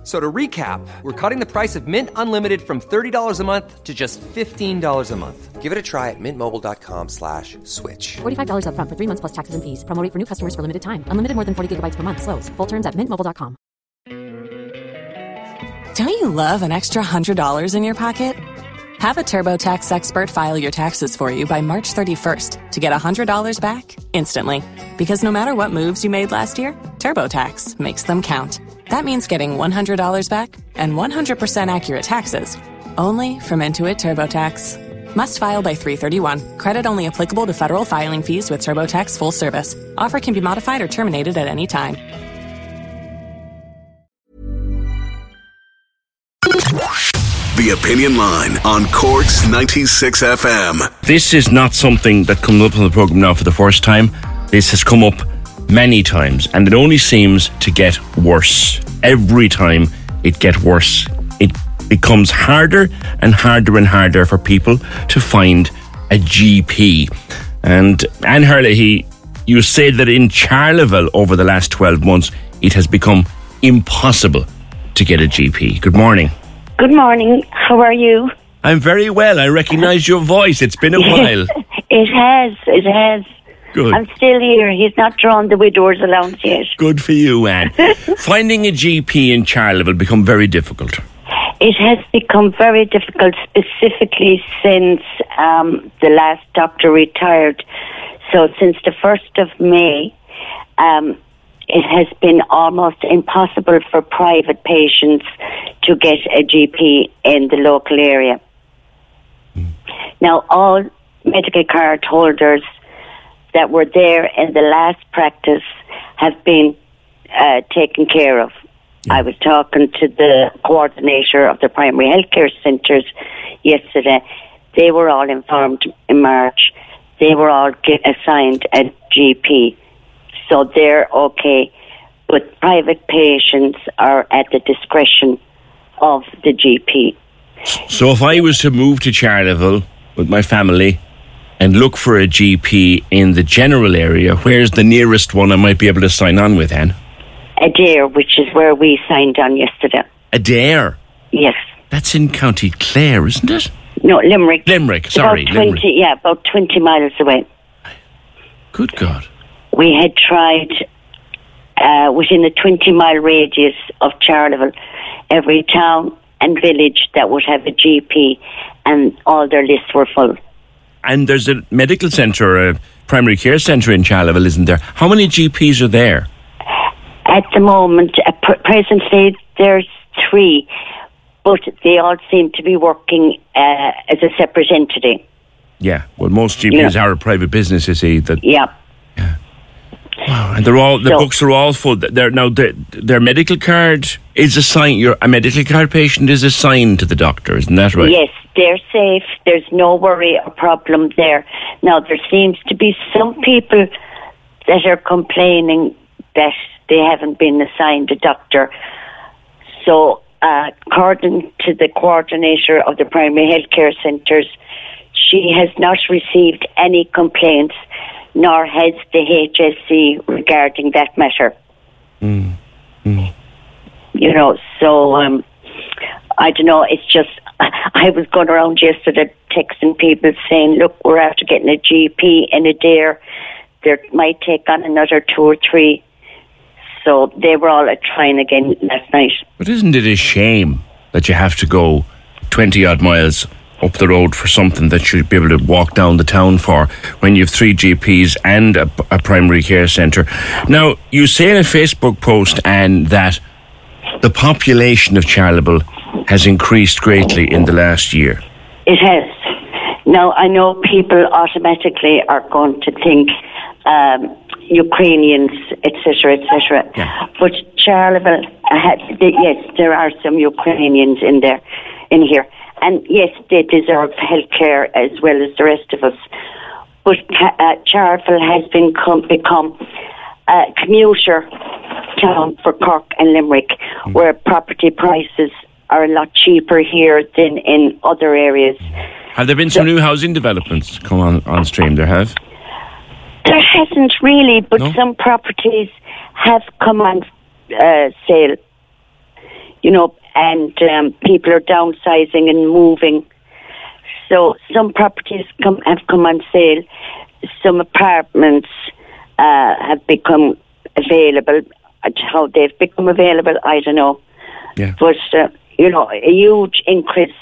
F- So to recap, we're cutting the price of Mint Unlimited from $30 a month to just $15 a month. Give it a try at mintmobile.com slash switch. $45 upfront for three months plus taxes and fees. Promo rate for new customers for limited time. Unlimited more than 40 gigabytes per month. Slows. Full terms at mintmobile.com. Don't you love an extra $100 in your pocket? Have a TurboTax expert file your taxes for you by March 31st to get $100 back instantly. Because no matter what moves you made last year, TurboTax makes them count. That means getting $100 back and 100% accurate taxes only from Intuit TurboTax. Must file by 331. Credit only applicable to federal filing fees with TurboTax full service. Offer can be modified or terminated at any time. The Opinion Line on Cork's 96 FM. This is not something that comes up on the program now for the first time. This has come up many times, and it only seems to get worse. Every time it gets worse, it becomes harder and harder and harder for people to find a GP. And Anne Hurley, you said that in Charleville over the last 12 months, it has become impossible to get a GP. Good morning. Good morning. How are you? I'm very well. I recognise your voice. It's been a while. It has. It has. Good. I'm still here. He's not drawn the widow's allowance yet. Good for you, Anne. Finding a GP in Charleville become very difficult. It has become very difficult, specifically since um, the last doctor retired. So since the first of May, um, it has been almost impossible for private patients to get a GP in the local area. Now, all medical card holders that were there in the last practice have been uh, taken care of. I was talking to the coordinator of the primary healthcare centres yesterday. They were all informed in March. They were all get assigned a GP, so they're okay. But private patients are at the discretion of the GP. So if I was to move to Charleville with my family and look for a GP in the general area, where's the nearest one I might be able to sign on with, Anne? Adare, which is where we signed on yesterday. Adare. Yes. That's in County Clare, isn't it? No, Limerick. Limerick, sorry, About 20, Limerick. yeah, about 20 miles away. Good God. We had tried uh, within a 20 mile radius of Charleville, every town and village that would have a GP, and all their lists were full. And there's a medical centre, a primary care centre in Charleville, isn't there? How many GPs are there? At the moment, uh, pr- presently, there's three, but they all seem to be working uh, as a separate entity. Yeah, well, most GPs Yeah. are a private business, you see. That, Yeah. Wow, and they're all the So- books are all full. They're now their, their medical card is assigned. Your a medical card patient is assigned to the doctor, isn't that right? Yes, they're safe. There's no worry or problem there. Now, there seems to be some people that are complaining that they haven't been assigned a doctor. So, uh, according to the coordinator of the primary healthcare centres, she has not received any complaints, nor has the HSE regarding that matter. You know, so um, I don't know. It's just I was going around yesterday texting people saying, "Look, we're after getting a GP in Adare. There might take on another two or three. So they were all at trying again last night. But isn't it a shame that you have to go twenty odd miles up the road for something that you'd be able to walk down the town for when you have three GPs and a, a primary care centre? Now you say in a Facebook post, and that the population of Charleville has increased greatly in the last year. It has. Now I know people automatically are going to think um, Ukrainians, etc., etc. Yeah. But Charleville, uh, had, th- yes, there are some Ukrainians in there, in here, and yes, they deserve health care as well as the rest of us. But uh, Charleville has been com- become a commuter town for Cork and Limerick, where property prices are a lot cheaper here than in other areas. Have there been some new housing developments come on, on stream? There have. There hasn't really, but No? some properties have come on uh, sale. You know, and um, people are downsizing and moving. So some properties come have come on sale. Some apartments uh, have become available. How they've become available, I don't know. Yeah. But uh, you know, a huge increase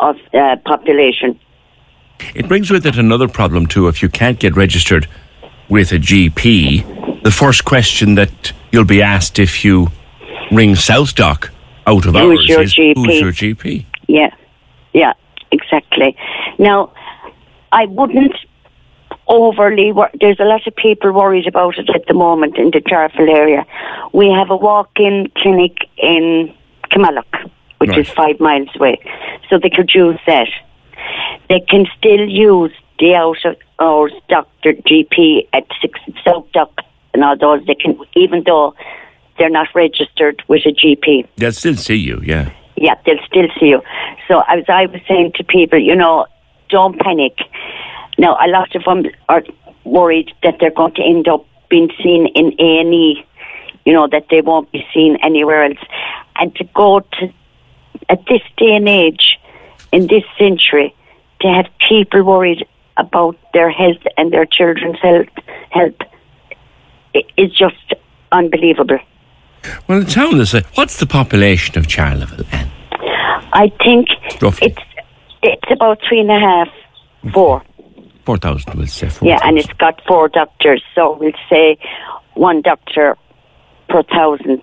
of uh, population. It brings with it another problem too. If you can't get registered with a GP, the first question that you'll be asked if you ring SouthDoc out of Who's hours your is GP? who's your GP? Yeah, yeah, exactly. Now, I wouldn't overly. Wor- There's a lot of people worried about it at the moment in the Tarful area. We have a walk-in clinic in Kilmallock, which Right. is five miles away, so they could use that. They can still use the out of hours doctor GP at six SouthDoc and all those. They can, even though they're not registered with a GP. They'll still see you, yeah. Yeah, they'll still see you. So as I was saying to people, you know, don't panic. Now, a lot of them are worried that they're going to end up being seen in A and E. You know that they won't be seen anywhere else, and to go to at this day and age, in this century, to have people worried about their health and their children's health, health is just unbelievable. Well, the town is. What's the population of Charleville? Anne? I think Roughly. it's it's about three and a half, four. Four thousand, we'll say. Yeah, and it's got four doctors, so we'll say one doctor per thousand.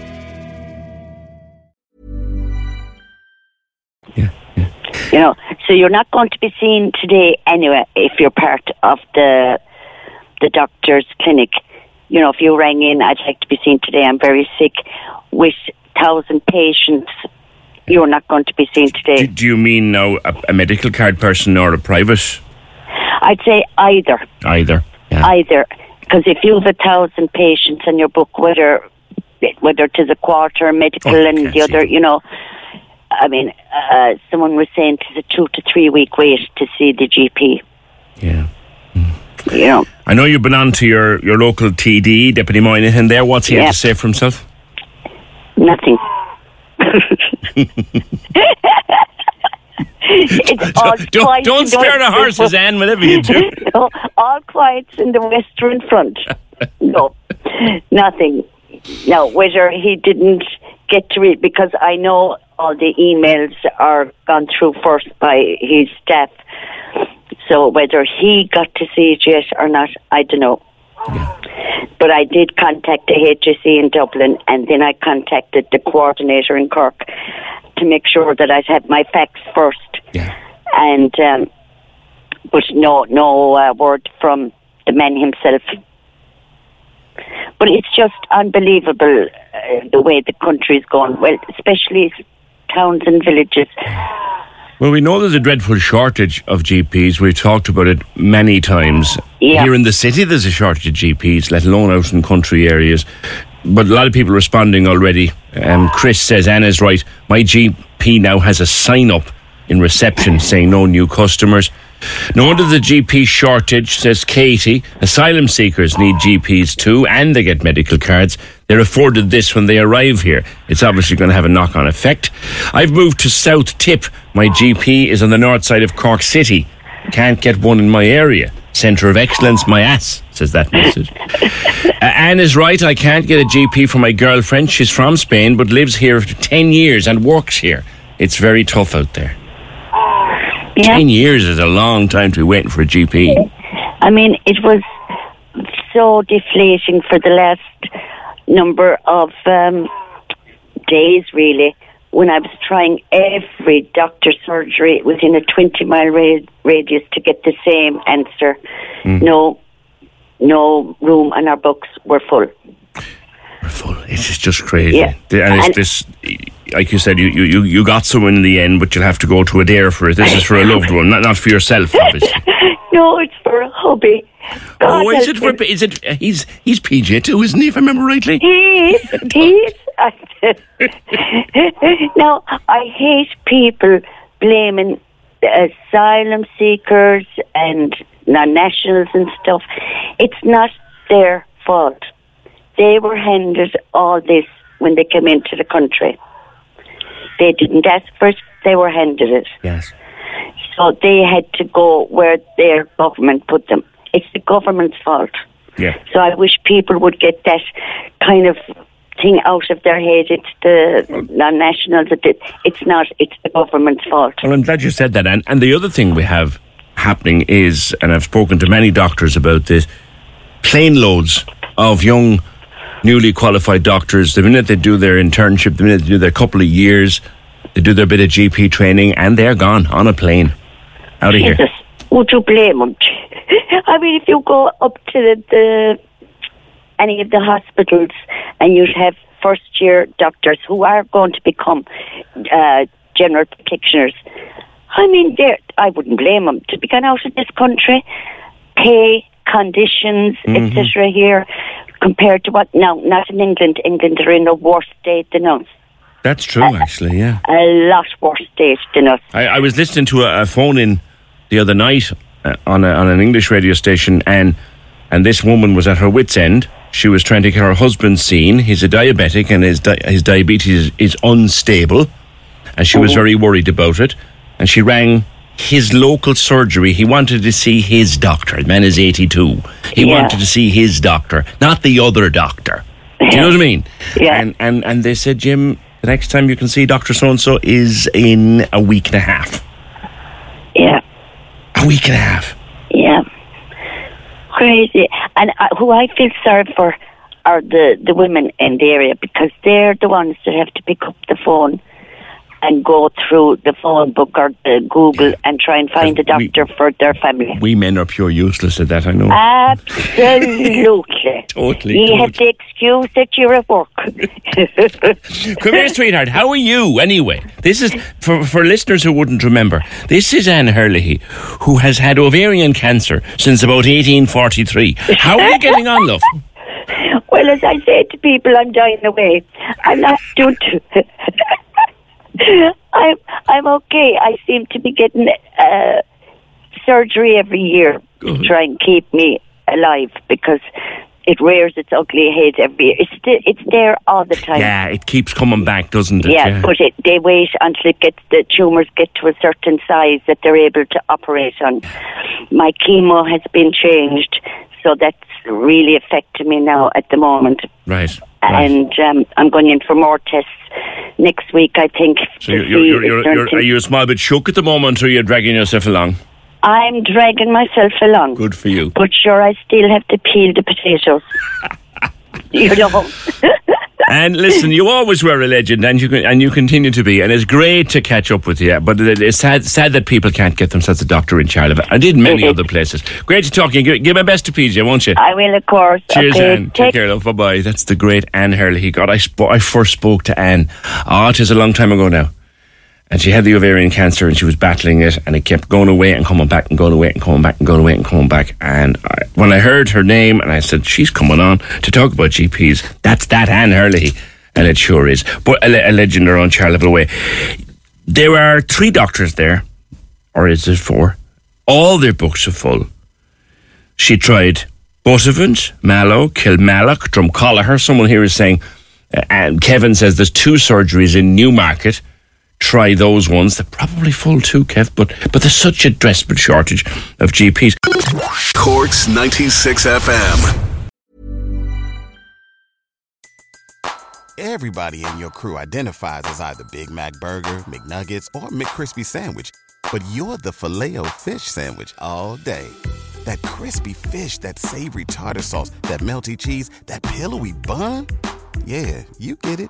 Know, so you're not going to be seen today anyway if you're part of the the doctor's clinic. You know, if you rang in, I'd like to be seen today. I'm very sick with thousand patients. You're not going to be seen today. do you mean now a, a medical card person or a private? I'd say either. Either. Yeah. either because if you have a thousand patients in your book, whether whether it is a quarter medical Oh, and the other, you know, I mean, uh, someone was saying it's a two to three week wait to see the GP. yeah. You know, I know you've been on to your, your local TD, Deputy Moynihan there. What's he Yeah. have to say for himself? nothing. it's all don't don't in spare the horses, Anne, whatever you do. no, all quiet in the western front. no, nothing. No, whether he didn't get to read, because I know all the emails are gone through first by his staff. So whether he got to see it yet or not, I don't know. But I did contact the HSE in Dublin, and then I contacted the coordinator in Cork to make sure that I had my facts first Yeah. and um, but no no uh, word from the man himself. But it's just unbelievable uh, the way the country is going. Well, especially towns and villages. Well, we know there's a dreadful shortage of GPs. We've talked about it many times. Yeah. Here in the city, there's a shortage of GPs, let alone out in country areas. But a lot of people responding already. Um, Chris says Anna's right. My GP now has a sign up in reception saying no new customers. No wonder the GP shortage, says Katie. Asylum seekers need GPs too, and they get medical cards. They're afforded this when they arrive here. It's obviously going to have a knock on effect. I've moved to South Tip. My GP is on the north side of Cork City. Can't get one in my area. Centre of Excellence, my ass, says that message. uh, Anne is right. I can't get a GP for my girlfriend. She's from Spain but lives here for 10 years and works here. It's very tough out there. Yeah. 10 years is a long time to be waiting for a GP. I mean, it was so deflating for the last number of um, days, really, when I was trying every doctor surgery within a 20 mile ra- radius to get the same answer. No, no room on our books were full. Full. It's just crazy. Yeah. And it's And- this, like you said, you, you, you- got someone in the end, but you'll have to go to Adare for it. This is for a loved one, not, not for yourself, obviously. No, it's for a hobby. God oh, is it for, is it, uh, he's, he's PJ too, isn't he, if I remember rightly? He is. He is. now, I hate people blaming asylum seekers and non-nationals and stuff. It's not their fault. They were handed all this when they came into the country. They didn't ask for it. They were handed it. Yes. So they had to go where their government put them. It's the government's fault. Yeah. So I wish people would get that kind of thing out of their head. It's the non-nationals. that did- It's not. It's the government's fault. Well, I'm glad you said that. And, and the other thing we have happening is, and I've spoken to many doctors about this, plane loads of young, newly qualified doctors. The minute they do their internship, the minute they do their couple of years, they do their bit of GP training, and they're gone on a plane out of here. Would you blame them? I mean, if you go up to the, the any of the hospitals and you'd have first year doctors who are going to become uh, general practitioners, I mean, I wouldn't blame them to be gone out of this country, pay conditions, etc. Here compared to what now? Not in England. England are in a worse state than us. That's true, actually, yeah. A lot worse state than us. I, I was listening to a, a phone in the other night uh, on, a, on an English radio station, and and this woman was at her wits' end. She was trying to get her husband seen. He's a diabetic, and his di- his diabetes is unstable, and she was very worried about it. And she rang his local surgery. He wanted to see his doctor. The man is eighty two. He Yeah. wanted to see his doctor, not the other doctor. Do you know what I mean? Yeah. And and and they said, Jim, the next time you can see Doctor So and So is in a week and a half. Yeah. A week and a half. Yeah. Crazy. And uh, who I feel sorry for are the, the women in the area because they're the ones that have to pick up the phone and go through the phone book or the Google and try and find a we- doctor for their family. We men are pure useless at that, I know. Absolutely. Totally, You have the excuse that you're at work. Come here, sweetheart. How are you, anyway? This is, for, for listeners who wouldn't remember, this is Anne Hurley, who has had ovarian cancer since about 1843. How are you getting on, love? well, as I say to people, I'm dying away. I'm not doing too. I'm I'm okay. I seem to be getting uh, surgery every year to try and keep me alive because it rears its ugly head every year. It's it's there all the time. Yeah, it keeps coming back, doesn't it? Yeah, but it, they wait until it gets the tumours get to a certain size that they're able to operate on. My chemo has been changed, so that's really affecting me now at the moment. Right. Right. And um, I'm going in for more tests next week, I think. so you're, you're, you're, are you a small bit shook at the moment, or you're dragging yourself along? I'm dragging myself along. Good for you. But sure, I still have to peel the potatoes. you know. And listen, you always were a legend, and you can, and you continue to be, and it's great to catch up with you. But it's sad, sad that people can't get themselves a doctor in Charleville. I did many other places. Great to talk to you. Give, my best to PJ, won't you? I will, of course. Cheers, okay, Anne. Take care, love. Bye bye. That's the great Anne Hurley. God, I, sp- I first spoke to Anne. Oh, it is a long time ago now. And she had the ovarian cancer and she was battling it and it kept going away and coming back and going away and coming back and going away and coming back. And I, when I heard her name and I said, she's coming on to talk about GPs, that's that Anne Hurley. And it sure is. But a, a legend around Charleville Way. There are three doctors there, or is it four? All their books are full. She tried Buttevant, Mallow, Kilmallock, Drumcollogher. Someone here is saying, uh, and Kevin says there's two surgeries in Newmarket. Try those ones. They're probably full too, Kev, but but there's such a desperate shortage of GPs. Corks 96 FM. Everybody in your crew identifies as either Big Mac Burger, McNuggets, or McCrispy Sandwich. But you're the filet fish Sandwich all day. That crispy fish, that savory tartar sauce, that melty cheese, that pillowy bun. Yeah, you get it.